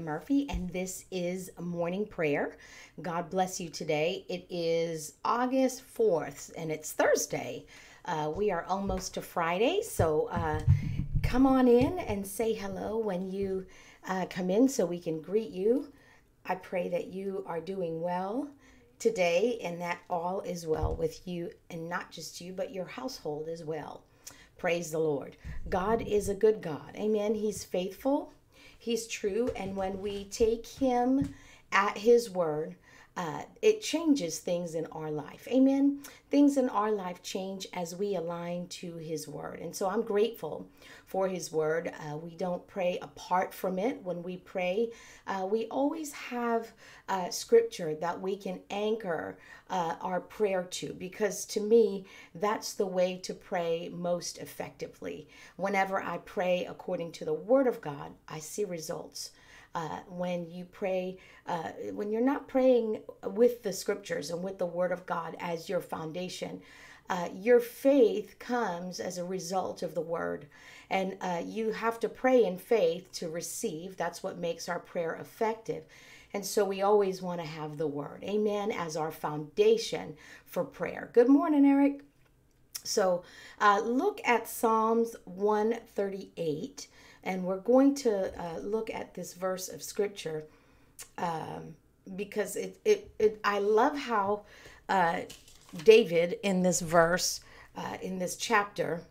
Murphy, and this is morning prayer. God bless you today. It is August 4th, and it's Thursday. Uh, we are almost to Friday, so uh, come on in and say hello when you uh, come in so we can greet you. I pray that you are doing well today and that all is well with you, and not just you, but your household as well. Praise the Lord. God is a good God. Amen. He's faithful. He's true. And when we take him at his word, uh, it changes things in our life. Amen. Things in our life change as we align to His Word. And so I'm grateful for His Word. Uh, we don't pray apart from it. When we pray, uh, we always have uh, scripture that we can anchor uh, our prayer to because to me, that's the way to pray most effectively. Whenever I pray according to the Word of God, I see results uh, when you pray, uh, when you're not praying with the scriptures and with the Word of God as your foundation, uh, your faith comes as a result of the Word. And uh, you have to pray in faith to receive. That's what makes our prayer effective. And so we always want to have the Word, amen, as our foundation for prayer. Good morning, Eric. So uh, look at Psalms 138 and we're going to uh, look at this verse of scripture um, because it, it, it, I love how uh, David in this verse, uh, in this chapter,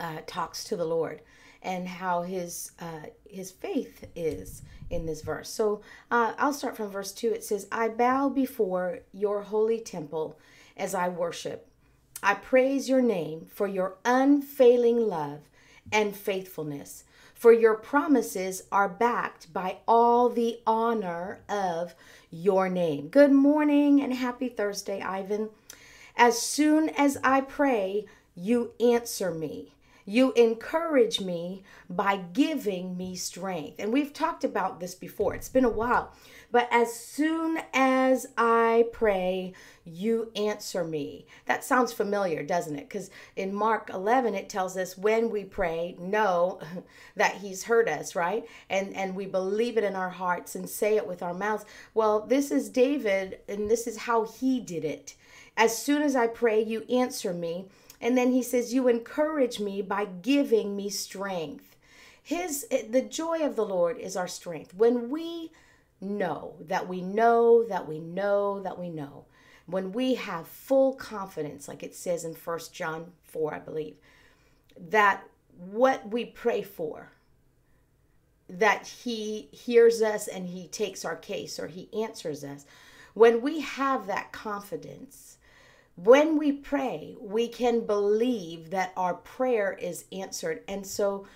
uh, talks to the Lord and how his uh, his faith is in this verse. So uh, I'll start from verse two. It says, "I bow before your holy temple as I worship. I praise your name for your unfailing love and faithfulness. For your promises are backed by all the honor of your name. Good morning and happy Thursday, Ivan. As soon as I pray, you answer me. You encourage me by giving me strength. And we've talked about this before. It's been a while. But as soon as I pray, you answer me. That sounds familiar, doesn't it? Because in Mark 11, it tells us when we pray, know that He's heard us, right? And, and we believe it in our hearts and say it with our mouths. Well, this is David, and this is how he did it. As soon as I pray, you answer me. And then he says, You encourage me by giving me strength. His the joy of the Lord is our strength. When we know that we know that we know that we know, when we have full confidence, like it says in First John 4, I believe, that what we pray for, that he hears us and he takes our case or he answers us. When we have that confidence, when we pray, we can believe that our prayer is answered. And so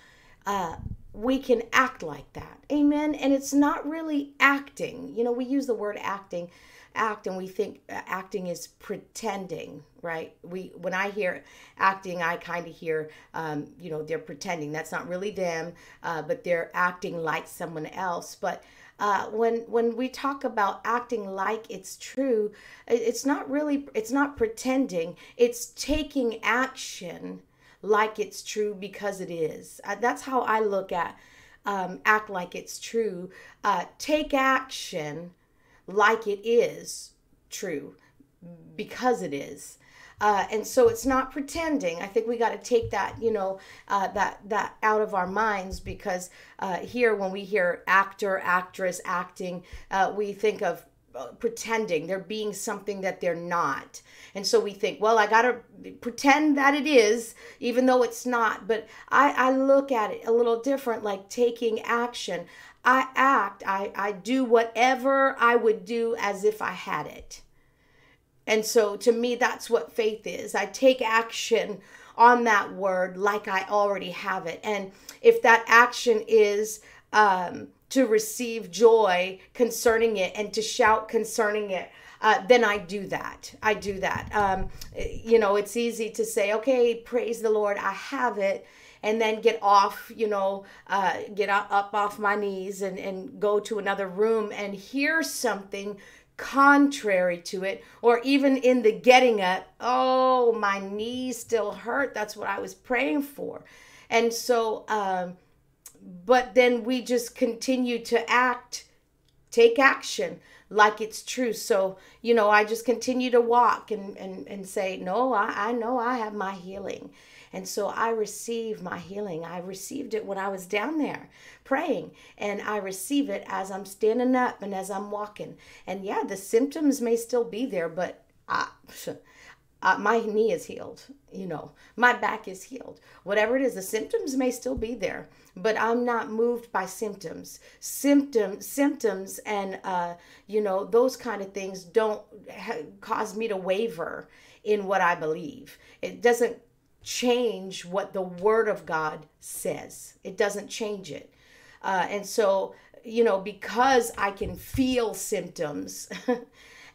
uh, we can act like that. Amen. And it's not really acting. You know, we use the word acting, act, and we think uh, acting is pretending, right? We when I hear acting, I kind of hear, um, you know, they're pretending. That's not really them, uh, but they're acting like someone else. But uh, when when we talk about acting like it's true, it's not really it's not pretending. It's taking action like it's true because it is. Uh, that's how I look at um, act like it's true. Uh, take action like it is true because it is. Uh, and so it's not pretending. I think we got to take that, you know, uh, that that out of our minds because uh, here when we hear actor, actress, acting, uh, we think of uh, pretending. They're being something that they're not. And so we think well i gotta pretend that it is even though it's not. But i i look at it a little different like taking action. I act i i do whatever i would do as if i had it and so to me, that's what faith is. I take action on that word like I already have it. And if that action is um, to receive joy concerning it and to shout concerning it, uh, then I do that. I do that. Um, you know, it's easy to say, okay, praise the Lord, I have it and then get off, you know, uh, get up, off my knees and, and go to another room and hear something contrary to it, or even in the getting up, oh, my knees still hurt. That's what I was praying for. And so, um, but then we just continue to act, take action like it's true. So, you know, I just continue to walk and, and, and say, No, I, I know I have my healing. And so I receive my healing. I received it when I was down there praying, and I receive it as I'm standing up and as I'm walking. And yeah, the symptoms may still be there, but I, uh, my knee is healed, you know, my back is healed. Whatever it is, the symptoms may still be there, but I'm not moved by symptoms. Symptom symptoms and uh, you know those kind of things don't ha- cause me to waver in what I believe. It doesn't change what the Word of God says. It doesn't change it, uh, and so you know because I can feel symptoms.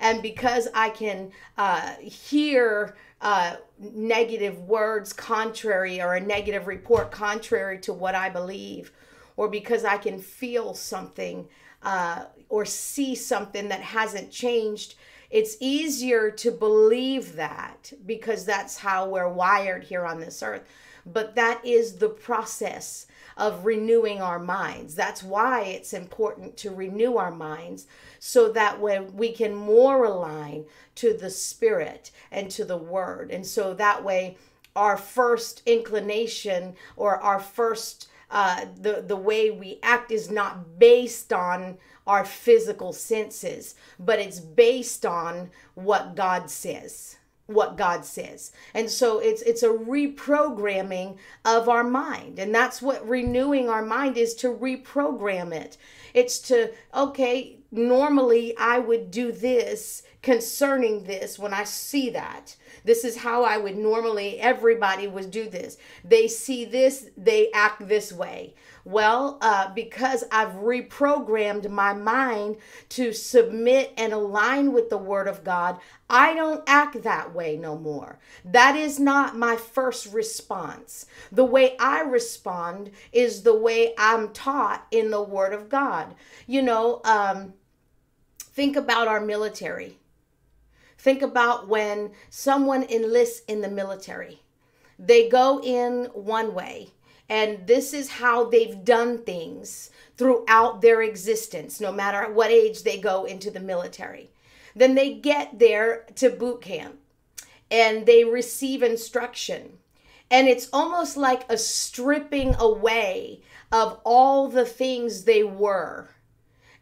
and because I can uh, hear uh, negative words contrary or a negative report contrary to what I believe, or because I can feel something uh, or see something that hasn't changed, it's easier to believe that because that's how we're wired here on this earth. But that is the process of renewing our minds. That's why it's important to renew our minds so that when we can more align to the spirit and to the word. And so that way our first inclination or our first uh, the the way we act is not based on our physical senses, but it's based on what God says what God says. And so it's it's a reprogramming of our mind. And that's what renewing our mind is to reprogram it. It's to okay, normally I would do this concerning this when I see that. This is how I would normally everybody would do this. They see this, they act this way. Well, uh, because I've reprogrammed my mind to submit and align with the Word of God, I don't act that way no more. That is not my first response. The way I respond is the way I'm taught in the Word of God. You know, um, think about our military. Think about when someone enlists in the military. They go in one way and this is how they've done things throughout their existence, no matter what age they go into the military. Then they get there to boot camp and they receive instruction. And it's almost like a stripping away of all the things they were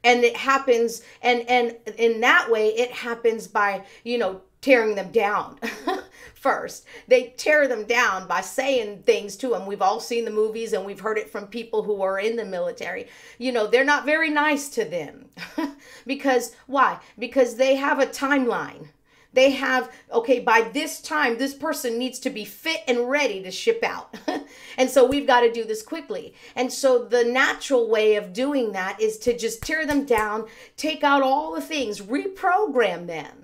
and it happens and and in that way it happens by you know tearing them down first. They tear them down by saying things to them. We've all seen the movies and we've heard it from people who are in the military. You know, they're not very nice to them. because why? Because they have a timeline. They have, okay, by this time, this person needs to be fit and ready to ship out. and so we've got to do this quickly. And so the natural way of doing that is to just tear them down, take out all the things, reprogram them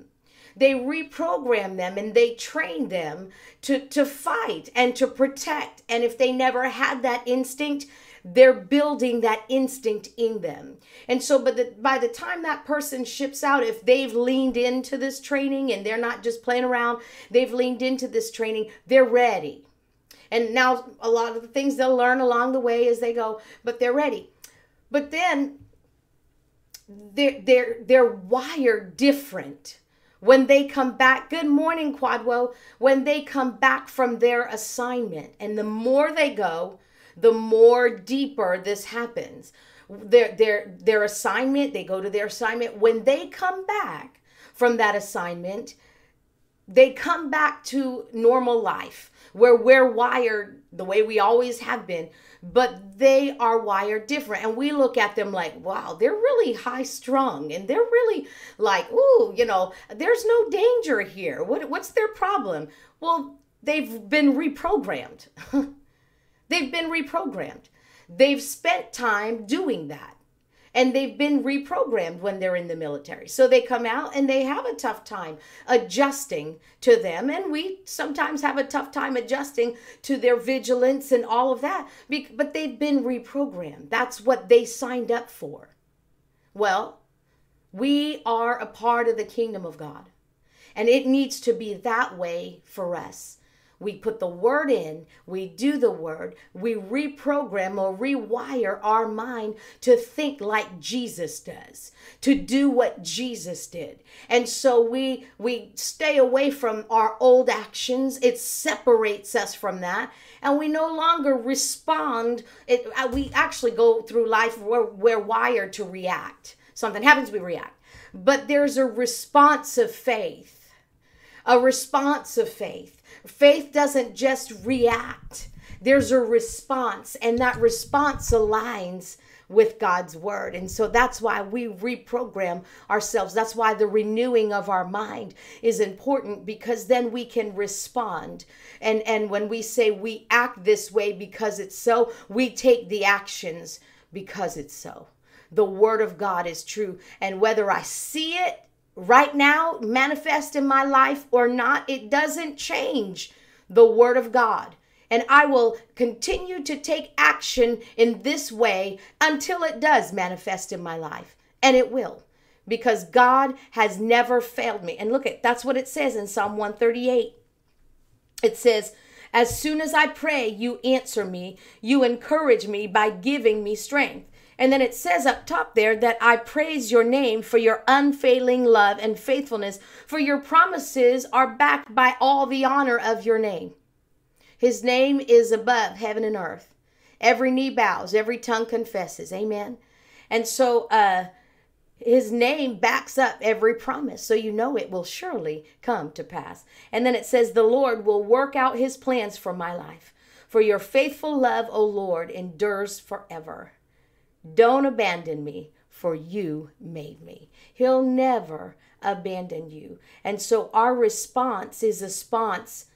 they reprogram them and they train them to, to fight and to protect. And if they never had that instinct, they're building that instinct in them. And so, but the, by the time that person ships out, if they've leaned into this training and they're not just playing around, they've leaned into this training, they're ready. And now, a lot of the things they'll learn along the way as they go, but they're ready. But then, they're they're they're wired different when they come back, good morning, Quadwo. When they come back from their assignment, and the more they go, the more deeper this happens. Their their their assignment, they go to their assignment. When they come back from that assignment, they come back to normal life where we're wired the way we always have been but they are wired different. And we look at them like, wow, they're really high strung and they're really like, ooh, you know, there's no danger here. What, what's their problem? Well, they've been reprogrammed. they've been reprogrammed. They've spent time doing that and they've been reprogrammed when they're in the military. So they come out and they have a tough time adjusting to them. And we sometimes have a tough time adjusting to their vigilance and all of that. But they've been reprogrammed. That's what they signed up for. Well, we are a part of the kingdom of God. And it needs to be that way for us. We put the word in, we do the word, we reprogram or rewire our mind to think like Jesus does, to do what Jesus did. And so we we stay away from our old actions. It separates us from that and we no longer respond. It, uh, we actually go through life where we're wired to react. Something happens, we react. But there's a response of faith, a response of faith Faith doesn't just react, there's a response, and that response aligns with God's word. And so that's why we reprogram ourselves. That's why the renewing of our mind is important because then we can respond. And and when we say we act this way because it's so, we take the actions because it's so. The word of God is true and whether I see it right now manifest in my life or not, it doesn't change the Word of God. And I will continue to take action in this way until it does manifest in my life. And it will, because God has never failed me. And look at that's what it says in Psalm 138. It says, As soon as I pray, you answer me, you encourage me by giving me strength. And then it says up top there that I praise your name for your unfailing love and faithfulness, for your promises are backed by all the honor of your name. His name is above heaven and earth. Every knee bows, every tongue confesses. Amen. And so uh his name backs up every promise, so you know it will surely come to pass. And then it says, The Lord will work out his plans for my life. For your faithful love, O Lord, endures forever. Don't abandon me, for you made me. He'll never abandon you. And so our response is a response,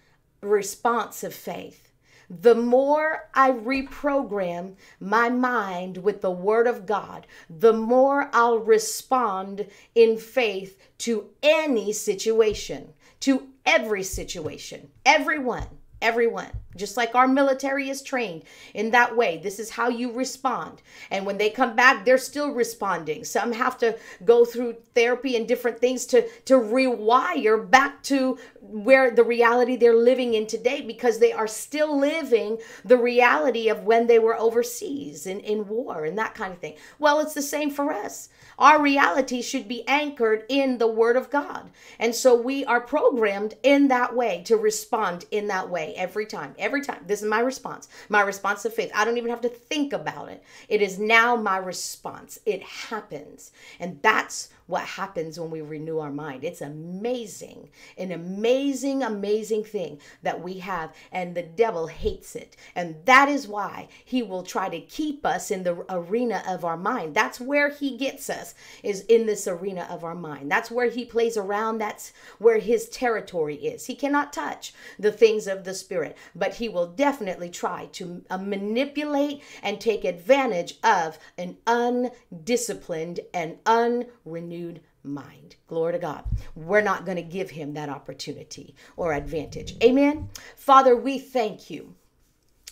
response of faith. The more I reprogram my mind with the Word of God, the more I'll respond in faith to any situation, to every situation, everyone everyone just like our military is trained in that way. This is how you respond. And when they come back they're still responding. Some have to go through therapy and different things to to rewire back to where the reality they're living in today because they are still living the reality of when they were overseas in, in war and that kind of thing well it's the same for us our reality should be anchored in the Word of God. And so we are programmed in that way to respond in that way every time. Every time. This is my response. My response to faith. I don't even have to think about it. It is now my response. It happens. And that's what happens when we renew our mind. It's amazing, an amazing, amazing thing that we have, and the devil hates it. And that is why he will try to keep us in the arena of our mind. That's where he gets us, is in this arena of our mind. That's where he plays around. That's where his territory is. He cannot touch the things of the spirit, but he will definitely try to uh, manipulate and take advantage of an undisciplined and unrenewed renewed mind. Glory to God. We're not going to give him that opportunity or advantage. Amen. Father, we thank you.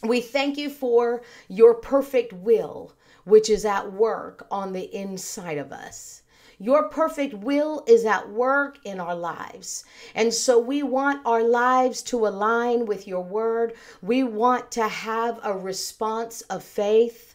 We thank you for your perfect will, which is at work on the inside of us. Your perfect will is at work in our lives. And so we want our lives to align with your word. We want to have a response of faith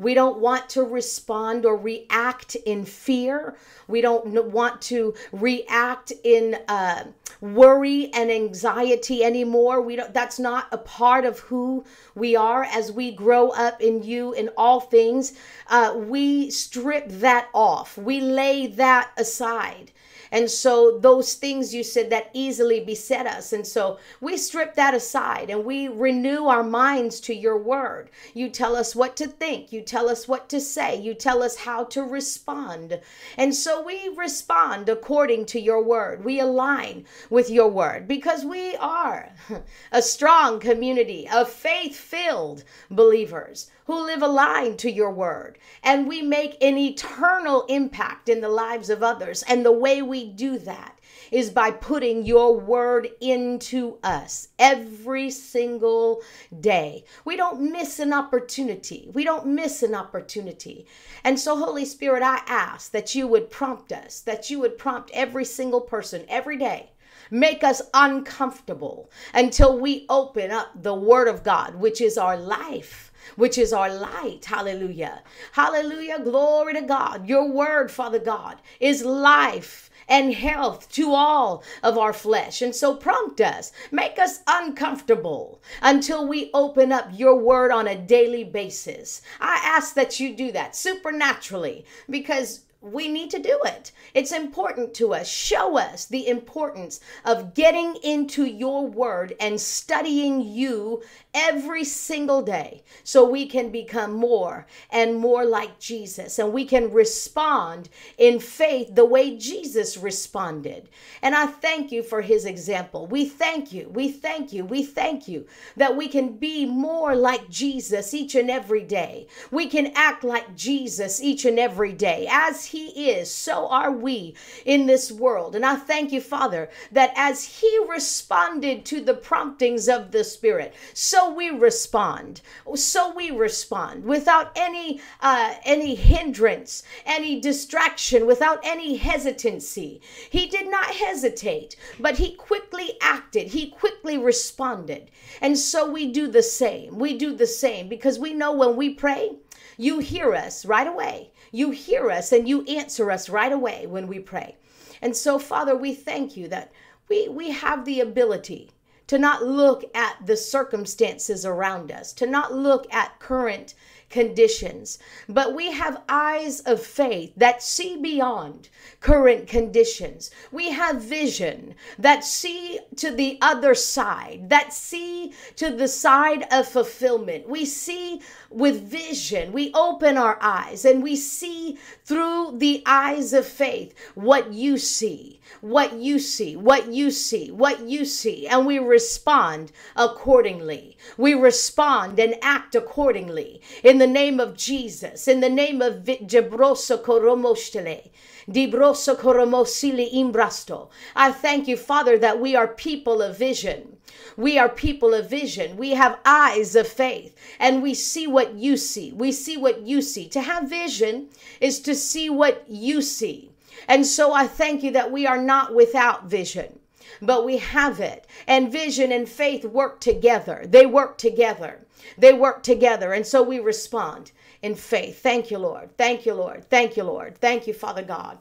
we don't want to respond or react in fear. We don't want to react in uh, worry and anxiety anymore. We don't. That's not a part of who we are as we grow up in you in all things. Uh, we strip that off. We lay that aside. And so those things you said that easily beset us. And so we strip that aside and we renew our minds to your word. You tell us what to think, you tell us what to say, you tell us how to respond. And so we respond according to your word. We align with your word because we are a strong community of faith filled believers who live aligned to your word. And we make an eternal impact in the lives of others. And the way we do that is by putting your word into us every single day. We don't miss an opportunity. We don't miss an opportunity. And so, Holy Spirit, I ask that you would prompt us, that you would prompt every single person every day make us uncomfortable until we open up the Word of God, which is our life which is our light. Hallelujah. Hallelujah. Glory to God. Your word, Father God, is life and health to all of our flesh. And so prompt us, make us uncomfortable until we open up your word on a daily basis. I ask that you do that supernaturally because we need to do it. It's important to us. Show us the importance of getting into your word and studying you every single day so we can become more and more like Jesus and we can respond in faith the way Jesus responded. And I thank you for his example. We thank you. We thank you. We thank you that we can be more like Jesus each and every day. We can act like Jesus each and every day. As he is, so are we in this world. And I thank you, Father, that as he responded to the promptings of the Spirit, so we respond so we respond without any uh, any hindrance any distraction without any hesitancy. He did not hesitate but he quickly acted. He quickly responded. And so we do the same. We do the same because we know when we pray you hear us right away you hear us and you answer us right away when we pray and so father we thank you that we we have the ability to not look at the circumstances around us, to not look at current conditions, but we have eyes of faith that see beyond current conditions. We have vision that see to the other side, that see to the side of fulfillment. We see with vision. We open our eyes and we see through the eyes of faith what you see, what you see, what you see, what you see, and we respond accordingly. We respond and act accordingly. In the name of Jesus, in the name of Jebroso Koromoshtele. Dibroso Koromosili Imbrasto. I thank you, Father, that we are people of vision. We are people of vision. We have eyes of faith and we see what you see. We see what you see. To have vision is to see what you see. And so I thank you that we are not without vision, but we have it. And vision and faith work together. They work together. They work together. And so we respond in faith. Thank you, Lord. Thank you, Lord. Thank you, Lord. Thank you, Father God.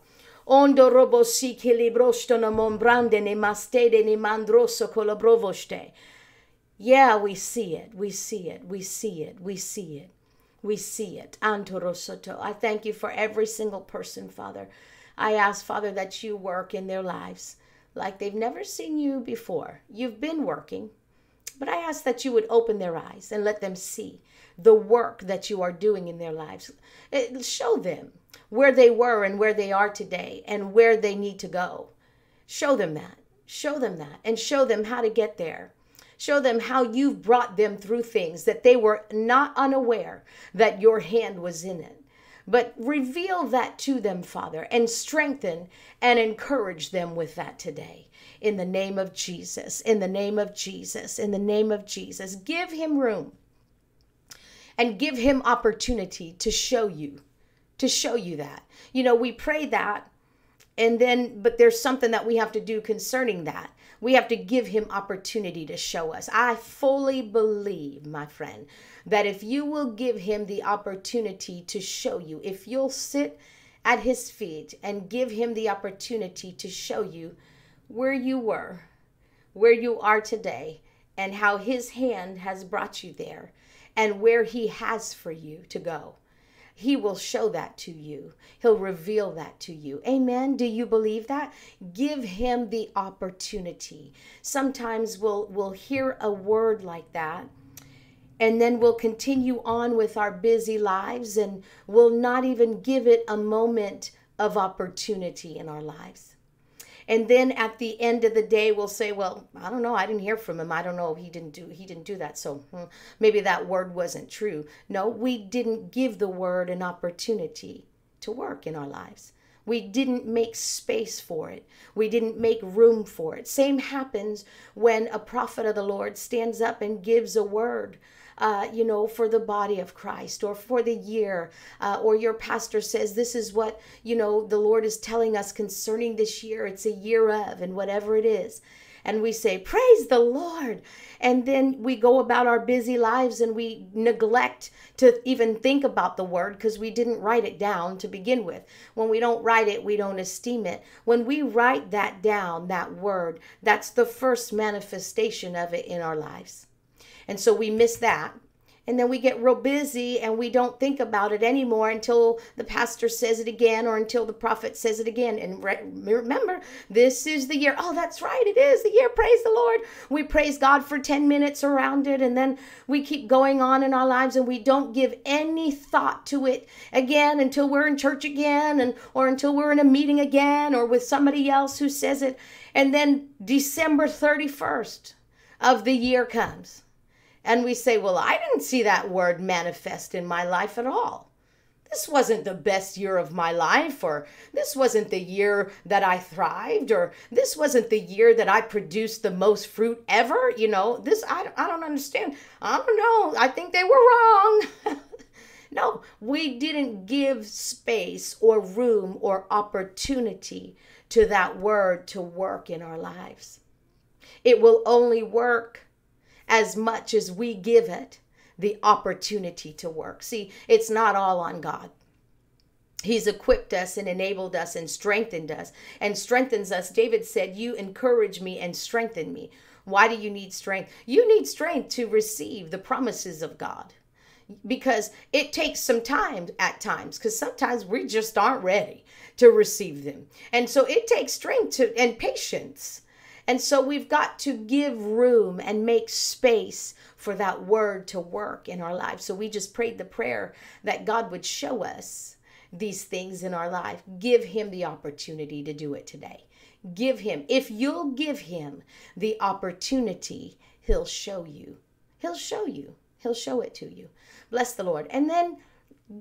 Ondo robo si kilibrosto na mombrande ni mastede ni mandroso kolobrovoste. Yeah, we see it. We see it. We see it. We see it. We see it. Antorosoto. I thank you for every single person, Father. I ask, Father, that you work in their lives like they've never seen you before. You've been working, but I ask that you would open their eyes and let them see the work that you are doing in their lives. Eh, show them where they were and where they are today and where they need to go. Show them that. Show them that and show them how to get there. Show them how you've brought them through things that they were not unaware that your hand was in it. But reveal that to them, Father, and strengthen and encourage them with that today. In the name of Jesus, in the name of Jesus, in the name of Jesus. Give him room and give him opportunity to show you to show you that. You know, we pray that and then but there's something that we have to do concerning that. We have to give him opportunity to show us. I fully believe, my friend, that if you will give him the opportunity to show you, if you'll sit at his feet and give him the opportunity to show you where you were, where you are today, and how his hand has brought you there, and where he has for you to go he will show that to you. He'll reveal that to you. Amen. Do you believe that? Give him the opportunity. Sometimes we'll we'll hear a word like that and then we'll continue on with our busy lives and we'll not even give it a moment of opportunity in our lives. And then at the end of the day, we'll say, well, I don't know. I didn't hear from him. I don't know. He didn't do, he didn't do that. So hmm, maybe that word wasn't true. No, we didn't give the word an opportunity to work in our lives. We didn't make space for it. We didn't make room for it. Same happens when a prophet of the Lord stands up and gives a word uh, you know, for the body of Christ or for the year, uh, or your pastor says this is what, you know, the Lord is telling us concerning this year, it's a year of, and whatever it is and we say, Praise the Lord. And then we go about our busy lives and we neglect to even think about the word because we didn't write it down to begin with. When we don't write it, we don't esteem it. When we write that down, that word, that's the first manifestation of it in our lives. And so we miss that. And then we get real busy and we don't think about it anymore until the pastor says it again or until the prophet says it again. And re- remember this is the year oh that's right it is the year praise the lord. We praise god for 10 minutes around it and then we keep going on in our lives and we don't give any thought to it again until we're in church again and or until we're in a meeting again or with somebody else who says it. And then december 31st of the year comes and we say, Well, I didn't see that word manifest in my life at all. This wasn't the best year of my life, or this wasn't the year that I thrived, or this wasn't the year that I produced the most fruit ever. You know, this, I, I don't understand. I don't know. I think they were wrong. no, we didn't give space or room or opportunity to that word to work in our lives. It will only work as much as we give it the opportunity to work. See, it's not all on God. He's equipped us and enabled us and strengthened us and strengthens us. David said, You encourage me and strengthen me. Why do you need strength? You need strength to receive the promises of God because it takes some time at times because sometimes we just aren't ready to receive them. And so it takes strength to and patience and so we've got to give room and make space for that word to work in our lives. So we just prayed the prayer that God would show us these things in our life. Give him the opportunity to do it today. Give him, if you'll give him the opportunity, he'll show you. He'll show you. He'll show it to you. Bless the Lord. And then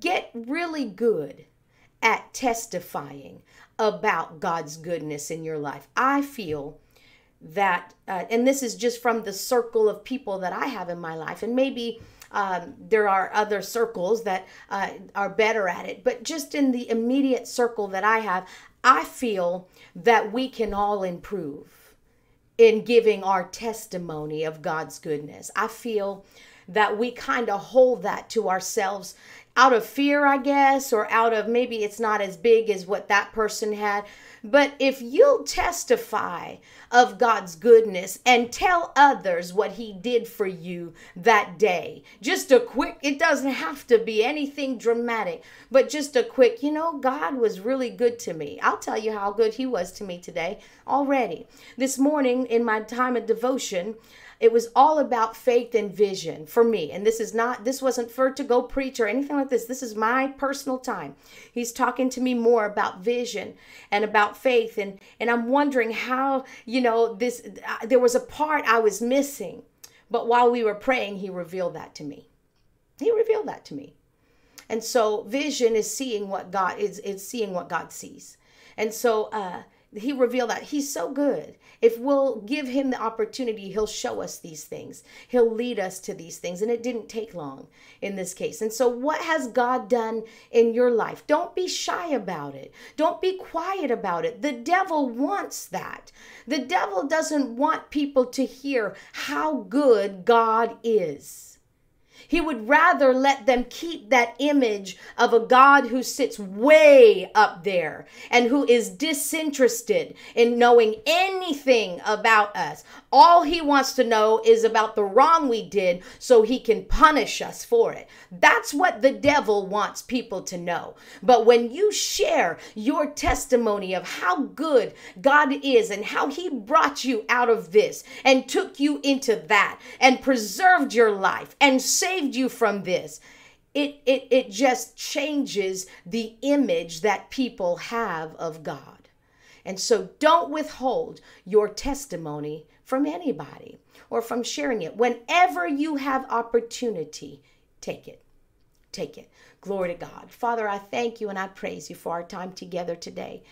get really good at testifying about God's goodness in your life. I feel that, uh, and this is just from the circle of people that I have in my life, and maybe um, there are other circles that uh, are better at it, but just in the immediate circle that I have, I feel that we can all improve in giving our testimony of God's goodness. I feel that we kind of hold that to ourselves out of fear, I guess, or out of maybe it's not as big as what that person had. But if you'll testify of God's goodness and tell others what He did for you that day, just a quick, it doesn't have to be anything dramatic, but just a quick, you know, God was really good to me. I'll tell you how good He was to me today already. This morning in my time of devotion, it was all about faith and vision for me. And this is not, this wasn't for to go preach or anything like this. This is my personal time. He's talking to me more about vision and about faith. And, and I'm wondering how, you know, this, uh, there was a part I was missing. But while we were praying, he revealed that to me. He revealed that to me. And so vision is seeing what God is, is seeing what God sees. And so uh he revealed that he's so good. If we'll give him the opportunity, he'll show us these things. He'll lead us to these things. And it didn't take long in this case. And so, what has God done in your life? Don't be shy about it. Don't be quiet about it. The devil wants that. The devil doesn't want people to hear how good God is. He would rather let them keep that image of a God who sits way up there and who is disinterested in knowing anything about us. All he wants to know is about the wrong we did so he can punish us for it. That's what the devil wants people to know. But when you share your testimony of how good God is and how he brought you out of this and took you into that and preserved your life and saved you from this, it, it, it just changes the image that people have of God. And so don't withhold your testimony from anybody or from sharing it. Whenever you have opportunity, take it. Take it. Glory to God. Father, I thank you and I praise you for our time together today.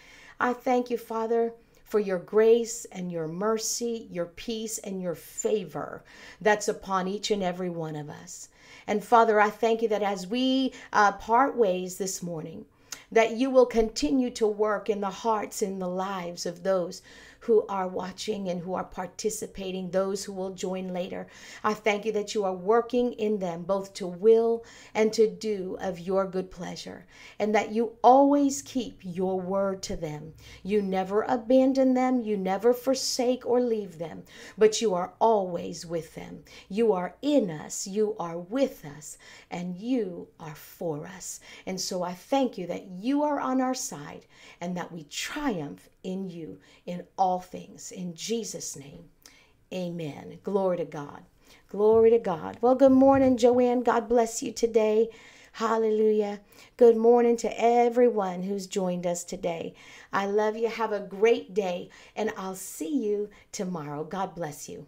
I thank you, Father, for your grace and your mercy, your peace and your favor that's upon each and every one of us. And Father, I thank you that as we uh, part ways this morning, that you will continue to work in the hearts and the lives of those who are watching and who are participating, those who will join later. I thank you that you are working in them both to will and to do of your good pleasure, and that you always keep your word to them. You never abandon them, you never forsake or leave them, but you are always with them. You are in us, you are with us, and you are for us. And so I thank you that you are on our side and that we triumph in you in all things. In Jesus' name, amen. Glory to God. Glory to God. Well, good morning, Joanne. God bless you today. Hallelujah. Good morning to everyone who's joined us today. I love you. Have a great day, and I'll see you tomorrow. God bless you.